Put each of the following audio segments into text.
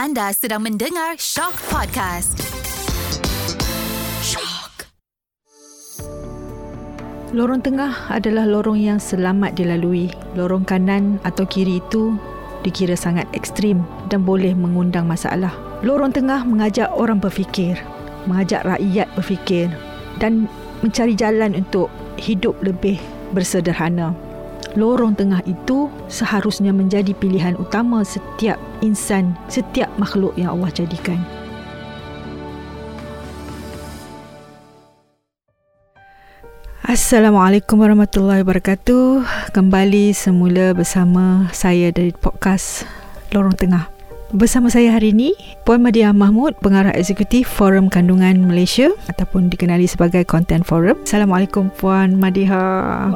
Anda sedang mendengar Shock Podcast. Shock. Lorong tengah adalah lorong yang selamat dilalui. Lorong kanan atau kiri itu dikira sangat ekstrim dan boleh mengundang masalah. Lorong tengah mengajak orang berfikir, mengajak rakyat berfikir dan mencari jalan untuk hidup lebih bersederhana. Lorong tengah itu seharusnya menjadi pilihan utama setiap insan, setiap makhluk yang Allah jadikan. Assalamualaikum warahmatullahi wabarakatuh. Kembali semula bersama saya dari podcast Lorong Tengah. Bersama saya hari ini Puan Madiha Mahmud Pengarah Eksekutif Forum Kandungan Malaysia Ataupun dikenali sebagai Content Forum. Assalamualaikum Puan Madiha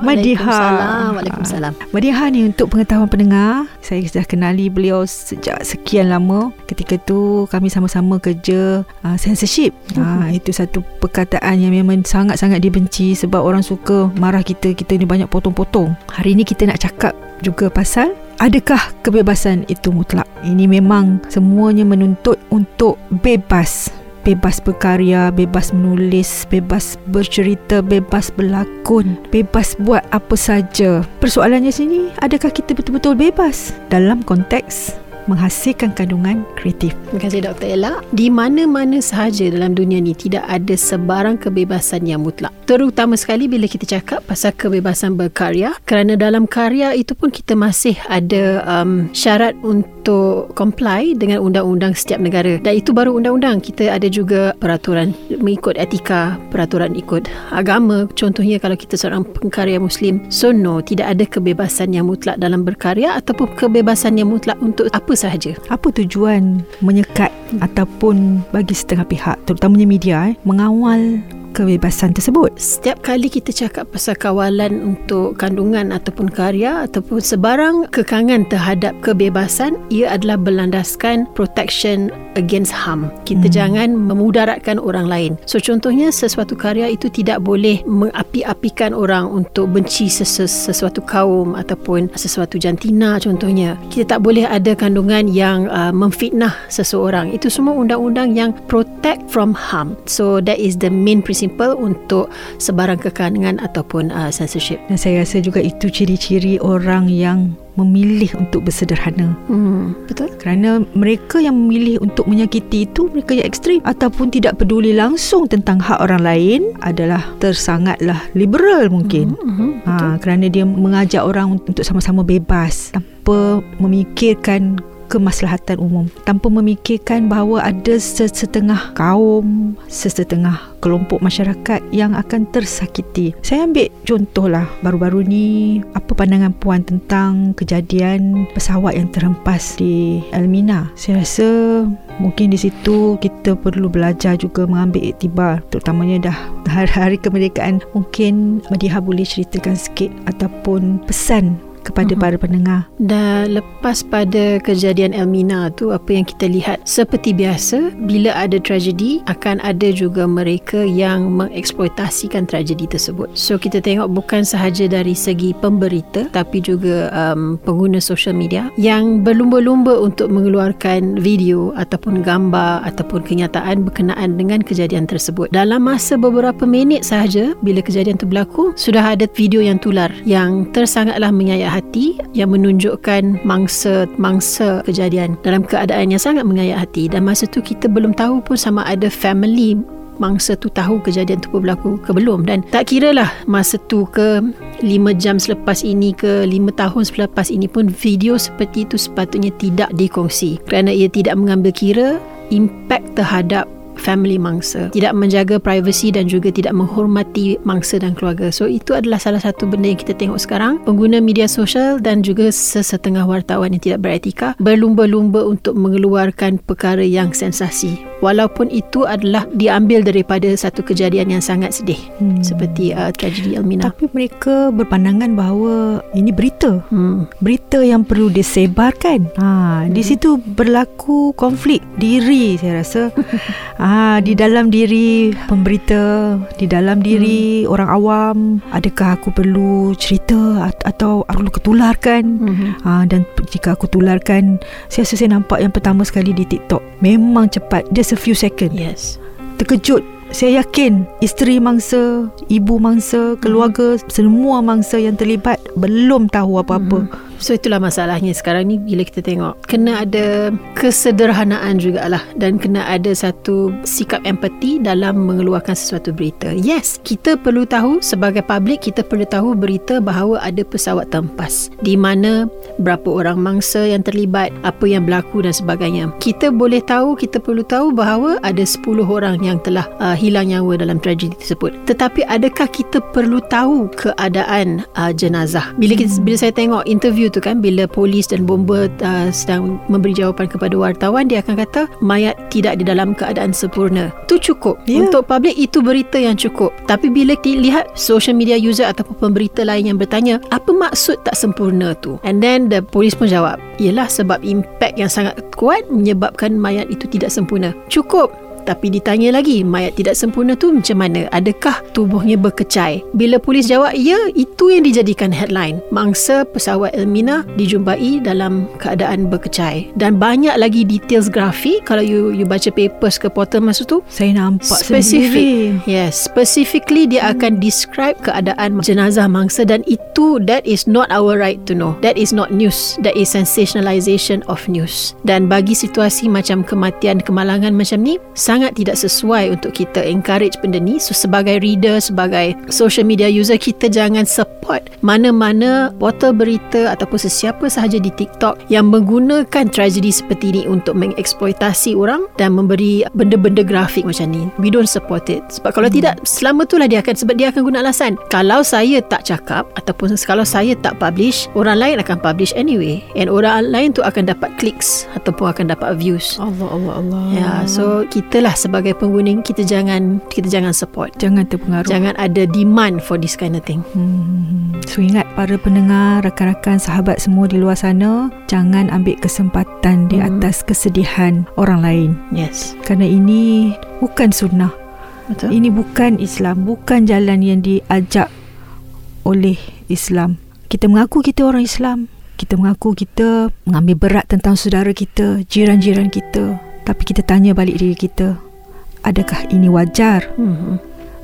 Waalaikumsalam Waalaikumsalam. Madiha ni untuk pengetahuan pendengar Saya sudah kenali beliau sejak sekian lama. Ketika tu kami sama-sama kerja uh, censorship. Uh, Itu satu perkataan yang memang sangat-sangat dibenci Sebab orang suka marah kita Kita ni banyak potong-potong. Hari ni kita nak cakap juga pasal Adakah kebebasan itu mutlak? Ini memang semuanya menuntut untuk bebas. Bebas berkarya, bebas menulis, bebas bercerita, bebas berlakon, bebas buat apa saja. Persoalannya sini, adakah kita betul-betul bebas dalam konteks menghasilkan kandungan kreatif. Terima kasih Dr. Ella. Di mana-mana sahaja dalam dunia ni tidak ada sebarang kebebasan yang mutlak. Terutama sekali bila kita cakap pasal kebebasan berkarya kerana dalam karya itu pun kita masih ada um, syarat untuk comply dengan undang-undang setiap negara. Dan itu baru undang-undang. Kita ada juga peraturan mengikut etika, peraturan ikut agama. Contohnya kalau kita seorang pengkarya muslim. So no, tidak ada kebebasan yang mutlak dalam berkarya ataupun kebebasan yang mutlak untuk apa apa sahaja. Apa tujuan menyekat ataupun bagi setengah pihak terutamanya media eh, mengawal kebebasan tersebut. Setiap kali kita cakap pasal kawalan untuk kandungan ataupun karya ataupun sebarang kekangan terhadap kebebasan, ia adalah berlandaskan protection against harm. Kita hmm. jangan memudaratkan orang lain. So contohnya sesuatu karya itu tidak boleh mengapi-apikan orang untuk benci sesu- sesuatu kaum ataupun sesuatu jantina contohnya. Kita tak boleh ada kandungan yang uh, memfitnah seseorang. Itu semua undang-undang yang protect from harm. So that is the main principle simple untuk sebarang kekaningan ataupun uh, censorship. Dan saya rasa juga itu ciri-ciri orang yang memilih untuk bersederhana. Hmm, betul. Kerana mereka yang memilih untuk menyakiti itu mereka yang ekstrim ataupun tidak peduli langsung tentang hak orang lain adalah tersangatlah liberal mungkin. Hmm, hmm, betul. Ha, kerana dia mengajak orang untuk sama-sama bebas tanpa memikirkan kemaslahatan umum tanpa memikirkan bahawa ada sesetengah kaum, sesetengah kelompok masyarakat yang akan tersakiti. Saya ambil contohlah baru-baru ni apa pandangan puan tentang kejadian pesawat yang terhempas di Elmina. Saya rasa mungkin di situ kita perlu belajar juga mengambil iktibar terutamanya dah hari-hari kemerdekaan mungkin Madiha boleh ceritakan sikit ataupun pesan kepada uh-huh. para pendengar. Dan lepas pada kejadian Elmina tu apa yang kita lihat seperti biasa bila ada tragedi akan ada juga mereka yang mengeksploitasikan tragedi tersebut. So kita tengok bukan sahaja dari segi pemberita tapi juga um, pengguna social media yang berlumba-lumba untuk mengeluarkan video ataupun gambar ataupun kenyataan berkenaan dengan kejadian tersebut. Dalam masa beberapa minit sahaja bila kejadian itu berlaku sudah ada video yang tular yang tersangatlah menyayat hati yang menunjukkan mangsa-mangsa kejadian. Dalam keadaan yang sangat mengayak hati. Dan masa tu kita belum tahu pun sama ada family mangsa tu tahu kejadian tu berlaku ke belum. Dan tak kira lah masa tu ke 5 jam selepas ini ke 5 tahun selepas ini pun video seperti itu sepatutnya tidak dikongsi. Kerana ia tidak mengambil kira impact terhadap family mangsa. Tidak menjaga privacy dan juga tidak menghormati mangsa dan keluarga. So itu adalah salah satu benda yang kita tengok sekarang. Pengguna media sosial dan juga sesetengah wartawan yang tidak beretika berlumba-lumba untuk mengeluarkan perkara yang sensasi walaupun itu adalah diambil daripada satu kejadian yang sangat sedih hmm. seperti uh, tragedi Elmina. Tapi mereka berpandangan bahawa ini berita. Hmm. Berita yang perlu disebarkan. Ha, hmm. di situ berlaku konflik diri saya rasa. ha, di dalam diri pemberita, di dalam diri hmm. orang awam, adakah aku perlu cerita atau perlu ketularkan? Hmm. Ha, dan jika aku tularkan, saya rasa saya nampak yang pertama sekali di TikTok. Memang cepat, just a few second. Yes. Terkejut saya yakin isteri mangsa, ibu mangsa, keluarga, hmm. semua mangsa yang terlibat belum tahu apa-apa. Hmm. So itulah masalahnya sekarang ni bila kita tengok kena ada kesederhanaan jugalah dan kena ada satu sikap empati dalam mengeluarkan sesuatu berita. Yes, kita perlu tahu sebagai public kita perlu tahu berita bahawa ada pesawat tempas di mana berapa orang mangsa yang terlibat, apa yang berlaku dan sebagainya. Kita boleh tahu, kita perlu tahu bahawa ada 10 orang yang telah uh, hilang nyawa dalam tragedi tersebut. Tetapi adakah kita perlu tahu keadaan uh, jenazah? Bila kita, bila saya tengok interview tu kan bila polis dan bomba uh, sedang memberi jawapan kepada wartawan dia akan kata mayat tidak di dalam keadaan sempurna. Tu cukup. Yeah. Untuk public itu berita yang cukup. Tapi bila dilihat social media user ataupun pemberita lain yang bertanya apa maksud tak sempurna tu? And then the polis pun jawab, ialah sebab impact yang sangat kuat menyebabkan mayat itu tidak sempurna. Cukup. Tapi ditanya lagi, mayat tidak sempurna tu macam mana? Adakah tubuhnya berkecai? Bila polis jawab, ya, itu yang dijadikan headline. Mangsa pesawat Elmina dijumpai dalam keadaan berkecai. Dan banyak lagi details grafik kalau you you baca papers ke portal masa tu. Saya nampak specific. sendiri. Yes, specifically dia hmm. akan describe keadaan jenazah mangsa dan itu that is not our right to know. That is not news. That is sensationalization of news. Dan bagi situasi macam kematian, kemalangan macam ni, sangat tidak sesuai untuk kita encourage benda ni. So sebagai reader sebagai social media user kita jangan support mana-mana portal berita ataupun sesiapa sahaja di TikTok yang menggunakan tragedi seperti ini untuk mengeksploitasi orang dan memberi benda-benda grafik macam ni. We don't support it. Sebab kalau hmm. tidak selama itulah dia akan sebab dia akan guna alasan. Kalau saya tak cakap ataupun kalau saya tak publish orang lain akan publish anyway. And orang lain tu akan dapat clicks ataupun akan dapat views. Allah Allah Allah. Ya so kita lah sebagai pengguna kita jangan kita jangan support. Jangan terpengaruh. Jangan ada demand for this kind of thing. Hmm. so ingat para pendengar rakan-rakan sahabat semua di luar sana jangan ambil kesempatan di hmm. atas kesedihan orang lain. Yes. Kerana ini bukan sunnah. Betul. ini bukan Islam bukan jalan yang diajak oleh Islam. Kita mengaku kita orang Islam. Kita mengaku kita mengambil berat tentang saudara kita, jiran-jiran kita, tapi kita tanya balik diri kita, adakah ini wajar? Mm-hmm.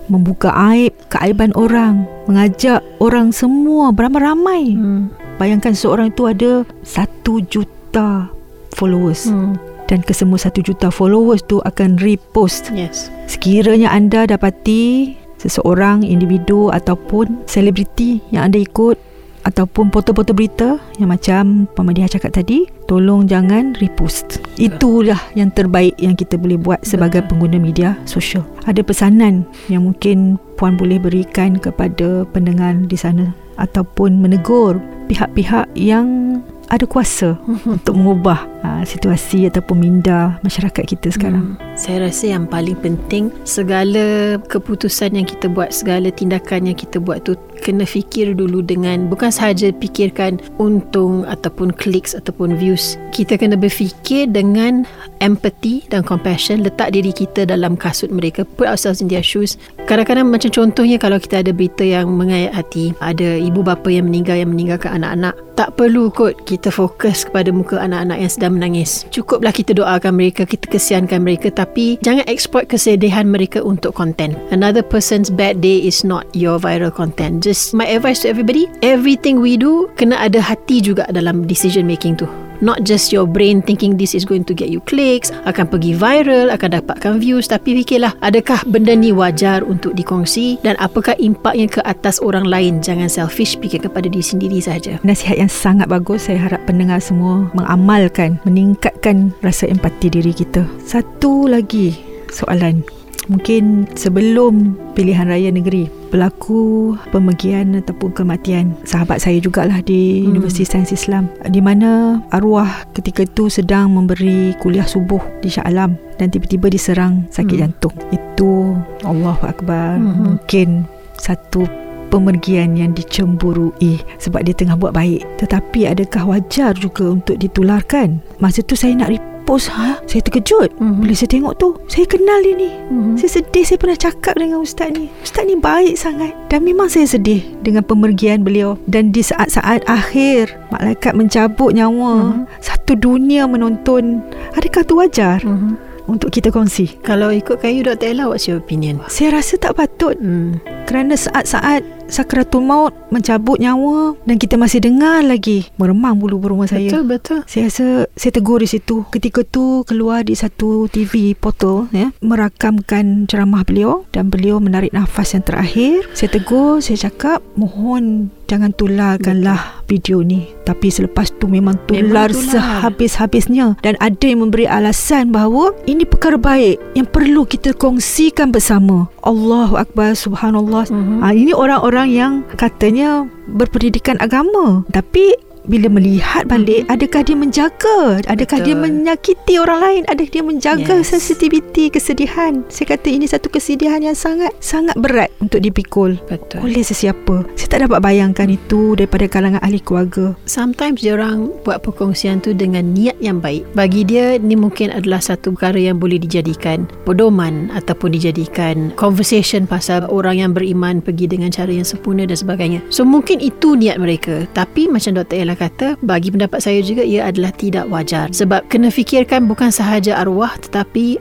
Membuka aib, keaiban orang, mengajak orang semua beramai-ramai. Mm. Bayangkan seorang itu ada satu juta followers. Mm. Dan kesemua satu juta followers tu akan repost. Yes. Sekiranya anda dapati seseorang, individu ataupun selebriti yang anda ikut ataupun foto-foto berita yang macam Pemadiah cakap tadi tolong jangan repost. Itulah yang terbaik yang kita boleh buat sebagai pengguna media sosial. Ada pesanan yang mungkin puan boleh berikan kepada pendengar di sana ataupun menegur pihak-pihak yang ada kuasa untuk mengubah uh, situasi ataupun minda masyarakat kita sekarang. Hmm. Saya rasa yang paling penting segala keputusan yang kita buat, segala tindakan yang kita buat tu kena fikir dulu dengan bukan sahaja fikirkan untung ataupun clicks ataupun views. Kita kena berfikir dengan empathy dan compassion, letak diri kita dalam kasut mereka, put ourselves in their shoes. Kadang-kadang macam contohnya kalau kita ada berita yang mengayat hati, ada ibu bapa yang meninggal yang meninggalkan anak-anak, tak perlu kot kita fokus kepada muka anak-anak yang sedang menangis. Cukuplah kita doakan mereka, kita kesiankan mereka tapi jangan exploit kesedihan mereka untuk konten. Another person's bad day is not your viral content just my advice to everybody everything we do kena ada hati juga dalam decision making tu not just your brain thinking this is going to get you clicks akan pergi viral akan dapatkan views tapi fikirlah adakah benda ni wajar untuk dikongsi dan apakah impaknya ke atas orang lain? Jangan selfish fikir kepada diri sendiri saja nasihat yang sangat bagus. Saya harap pendengar semua mengamalkan meningkatkan rasa empati diri kita. Satu lagi soalan. Mungkin sebelum pilihan raya negeri berlaku pemergian ataupun kematian sahabat saya jugalah di hmm. Universiti Sains Islam di mana arwah ketika itu sedang memberi kuliah subuh di Shah Alam dan tiba-tiba diserang sakit hmm. jantung itu Allahu Akbar hmm. mungkin satu pemergian yang dicemburui sebab dia tengah buat baik tetapi adakah wajar juga untuk ditularkan masa tu saya nak post ha? Saya terkejut mm-hmm. Bila saya tengok tu Saya kenal dia ni mm-hmm. Saya sedih Saya pernah cakap dengan ustaz ni Ustaz ni baik sangat Dan memang saya sedih Dengan pemergian beliau Dan di saat-saat akhir Malaikat mencabut nyawa mm-hmm. Satu dunia menonton Adakah tu wajar? Mm-hmm untuk kita kongsi. Kalau ikut kayu Dr. Ella, what's your opinion? Saya rasa tak patut. Hmm. Kerana saat-saat sakratul maut mencabut nyawa dan kita masih dengar lagi meremang bulu berumah saya. Betul, betul. Saya rasa saya tegur di situ. Ketika tu keluar di satu TV portal ya, merakamkan ceramah beliau dan beliau menarik nafas yang terakhir. Saya tegur, saya cakap mohon jangan tularkanlah video ni tapi selepas tu memang tular, memang tular sehabis-habisnya dan ada yang memberi alasan bahawa ini perkara baik yang perlu kita kongsikan bersama Allahu Akbar Subhanallah uh-huh. ha, ini orang-orang yang katanya berpendidikan agama. Tapi bila melihat balik mm-hmm. adakah dia menjaga adakah Betul. dia menyakiti orang lain adakah dia menjaga yes. sensitiviti kesedihan saya kata ini satu kesedihan yang sangat sangat berat untuk dipikul Betul. oleh sesiapa saya tak dapat bayangkan itu daripada kalangan ahli keluarga sometimes dia orang buat perkongsian tu dengan niat yang baik bagi dia ni mungkin adalah satu perkara yang boleh dijadikan pedoman ataupun dijadikan conversation pasal orang yang beriman pergi dengan cara yang sempurna dan sebagainya so mungkin itu niat mereka tapi macam Dr. Ella kata bagi pendapat saya juga ia adalah tidak wajar. Sebab kena fikirkan bukan sahaja arwah tetapi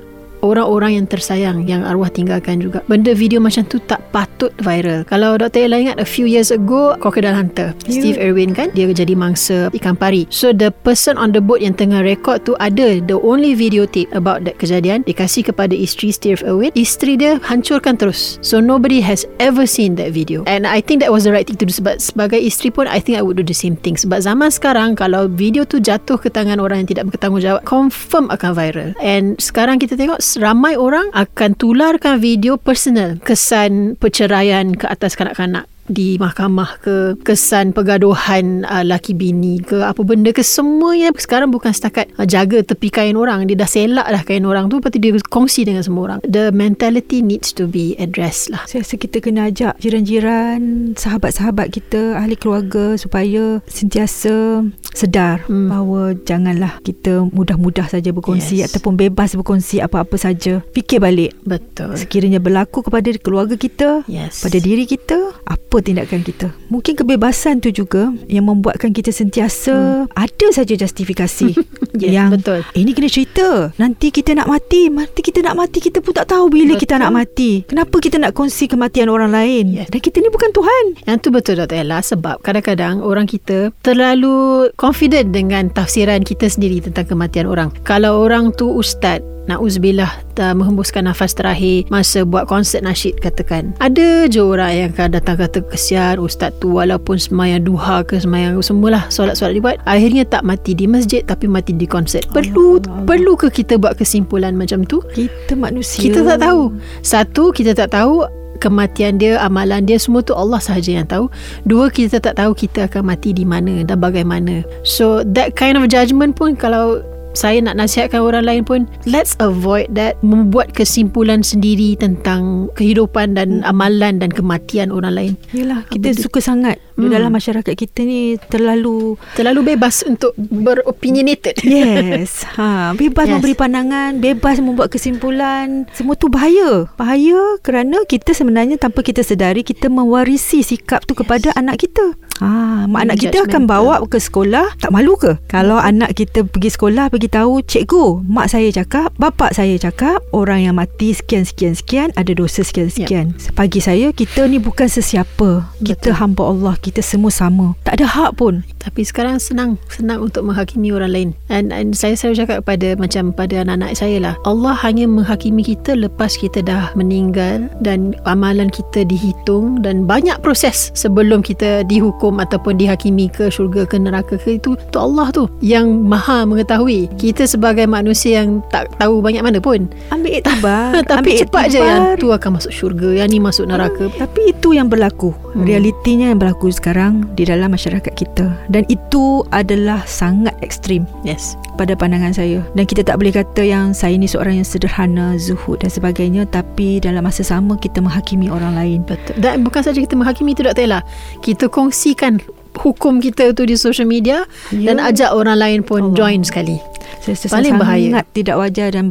orang-orang yang tersayang yang arwah tinggalkan juga. Benda video macam tu tak patut viral. Kalau Dr. Ella ingat a few years ago Crocodile Hunter, yeah. Steve Irwin kan, dia jadi mangsa ikan pari. So the person on the boat yang tengah record tu ada the only video tape about that kejadian dikasih kepada isteri Steve Irwin. Isteri dia hancurkan terus. So nobody has ever seen that video. And I think that was the right thing to do sebab sebagai isteri pun I think I would do the same thing. Sebab zaman sekarang kalau video tu jatuh ke tangan orang yang tidak bertanggungjawab confirm akan viral. And sekarang kita tengok ramai orang akan tularkan video personal kesan perceraian ke atas kanak-kanak di mahkamah ke kesan pergaduhan uh, laki bini ke apa benda ke semuanya sekarang bukan setakat uh, jaga tepi kain orang dia dah selak dah kain orang tu lepas tu dia kongsi dengan semua orang the mentality needs to be addressed lah saya rasa kita kena ajak jiran-jiran sahabat-sahabat kita ahli keluarga supaya sentiasa sedar hmm. bahawa janganlah kita mudah-mudah saja berkongsi yes. ataupun bebas berkongsi apa-apa saja fikir balik betul sekiranya berlaku kepada keluarga kita yes. pada diri kita apa apa tindakan kita. Mungkin kebebasan tu juga yang membuatkan kita sentiasa hmm. ada saja justifikasi yes, yang betul. Eh, ini kena cerita. Nanti kita nak mati, nanti kita nak mati kita pun tak tahu bila betul. kita nak mati. Kenapa kita nak kongsi kematian orang lain? Yes. Dan kita ni bukan Tuhan. Yang tu betul Dr. Ella sebab kadang-kadang orang kita terlalu confident dengan tafsiran kita sendiri tentang kematian orang. Kalau orang tu ustaz Na'uzubillah menghembuskan nafas terakhir masa buat konsert nasyid katakan. Ada je orang yang akan datang kata kesian ustaz tu walaupun semayang duha ke semayang semualah solat-solat dibuat akhirnya tak mati di masjid tapi mati di konsert. Perlu Allah. perlu ke kita buat kesimpulan macam tu? Kita manusia. Kita tak tahu. Satu kita tak tahu kematian dia, amalan dia semua tu Allah sahaja yang tahu. Dua kita tak tahu kita akan mati di mana dan bagaimana. So that kind of judgement pun kalau saya nak nasihatkan orang lain pun let's avoid that membuat kesimpulan sendiri tentang kehidupan dan hmm. amalan dan kematian orang lain. Yalah, kita suka sangat hmm. dalam masyarakat kita ni terlalu terlalu bebas untuk beropinionated. Yes. Ha, bebas yes. memberi pandangan, bebas membuat kesimpulan. Semua tu bahaya. Bahaya kerana kita sebenarnya tanpa kita sedari kita mewarisi sikap tu yes. kepada anak kita. Ah, mak anak kita akan bawa ke sekolah tak malu ke? Kalau anak kita pergi sekolah pergi tahu cikgu, mak saya cakap, bapa saya cakap orang yang mati sekian sekian sekian ada dosa sekian sekian. Yep. Pagi saya kita ni bukan sesiapa. Betul. Kita hamba Allah kita semua sama. Tak ada hak pun. Tapi sekarang senang senang untuk menghakimi orang lain. And, and saya selalu cakap pada macam pada anak-anak saya lah. Allah hanya menghakimi kita lepas kita dah meninggal dan amalan kita dihitung dan banyak proses sebelum kita dihukum ataupun dihakimi ke syurga ke neraka ke itu tu Allah tu yang maha mengetahui. Kita sebagai manusia yang tak tahu banyak mana pun. Ambil iktibar. Tapi ambil cepat je yang tu akan masuk syurga, yang ni masuk neraka. Tapi itu yang berlaku. Hmm. Realitinya yang berlaku sekarang di dalam masyarakat kita. Dan itu adalah sangat ekstrim. Yes. pada pandangan saya dan kita tak boleh kata yang saya ni seorang yang sederhana zuhud dan sebagainya tapi dalam masa sama kita menghakimi orang lain Betul. Dan bukan saja kita menghakimi tu Dr. Ella. Kita kongsikan hukum kita tu di social media Ya. dan ajak orang lain pun Allah. join sekali. saya rasa Paling sangat bahaya. tidak wajar dan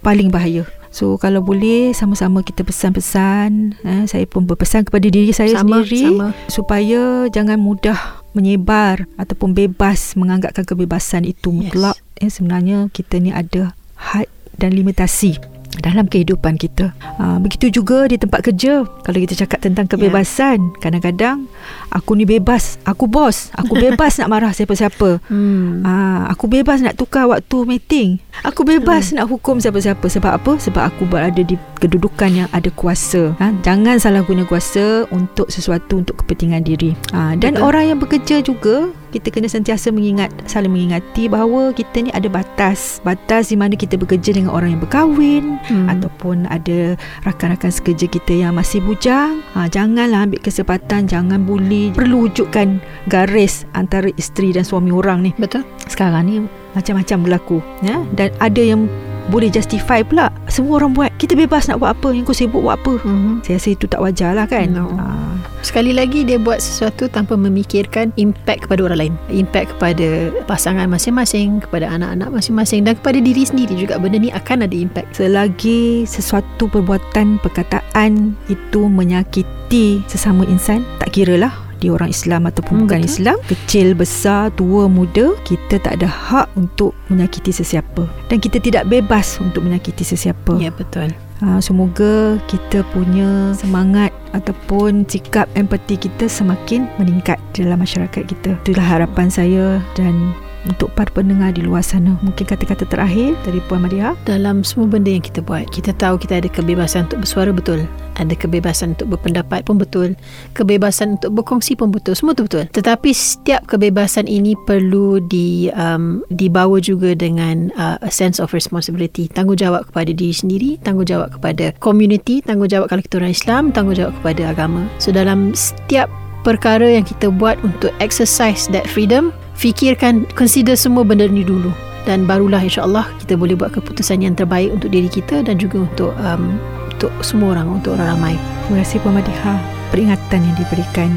paling bahaya So kalau boleh sama-sama kita pesan-pesan eh, Saya pun berpesan kepada diri saya Sama, sendiri sama. Supaya jangan mudah menyebar Ataupun bebas menganggapkan kebebasan itu Yes. mutlak eh, Sebenarnya kita ni ada had dan limitasi dalam kehidupan kita. Uh, begitu juga di tempat kerja. Kalau kita cakap tentang kebebasan, kadang-kadang aku ni bebas, aku bos, aku bebas nak marah siapa-siapa. Hmm. Ah, aku bebas nak tukar waktu meeting. Aku bebas nak hukum siapa-siapa. Sebab apa? Sebab aku berada di kedudukan yang ada kuasa. Ha? Jangan salah guna kuasa untuk sesuatu untuk kepentingan diri. Ha, dan Betul. orang yang bekerja juga kita kena sentiasa mengingat saling mengingati bahawa kita ni ada batas. Batas di mana kita bekerja dengan orang yang berkahwin Hmm. ataupun ada rakan-rakan sekerja kita yang masih bujang. Ha, janganlah ambil kesempatan, jangan bully. Perlu wujudkan garis antara isteri dan suami orang ni Betul. sekarang ni macam-macam berlaku ya dan ada yang boleh justify pula semua orang buat kita bebas nak buat apa yang kau sibuk buat apa Mm-hmm. saya rasa itu tak wajar lah kan No. Ah, Sekali lagi dia buat sesuatu tanpa memikirkan impact kepada orang lain. Impact kepada pasangan masing-masing, kepada anak-anak masing-masing dan kepada diri sendiri juga. Benda ni akan ada impact. selagi sesuatu perbuatan perkataan itu menyakiti sesama insan tak kira lah dia orang Islam ataupun Hmm, bukan betul. Islam kecil besar tua muda kita tak ada hak untuk menyakiti sesiapa dan kita tidak bebas untuk menyakiti sesiapa Ya, betul. Ha, semoga kita punya semangat ataupun sikap empati kita semakin meningkat dalam masyarakat kita. Itulah harapan saya dan untuk para pendengar di luar sana. Mungkin kata-kata terakhir dari Puan Maria. Dalam semua benda yang kita buat, kita tahu kita ada kebebasan untuk bersuara betul. Ada kebebasan untuk berpendapat pun betul. Kebebasan untuk berkongsi pun betul. Semua tu betul. Tetapi setiap kebebasan ini perlu di um, dibawa juga dengan uh, a sense of responsibility. Tanggungjawab kepada diri sendiri, tanggungjawab kepada community, tanggungjawab kalau kita orang Islam, tanggungjawab kepada agama. So dalam setiap perkara yang kita buat untuk exercise that freedom, fikirkan, consider semua benda ni dulu dan barulah insyaAllah kita boleh buat keputusan yang terbaik untuk diri kita dan juga untuk um, untuk semua orang, untuk orang ramai. Terima kasih Puan Madiha. Peringatan yang diberikan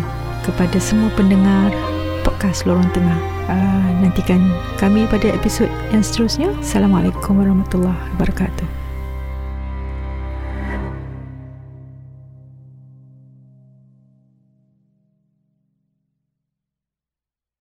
kepada semua pendengar podcast Lorong Tengah. Uh, nantikan kami pada episod yang seterusnya. Assalamualaikum warahmatullahi wabarakatuh.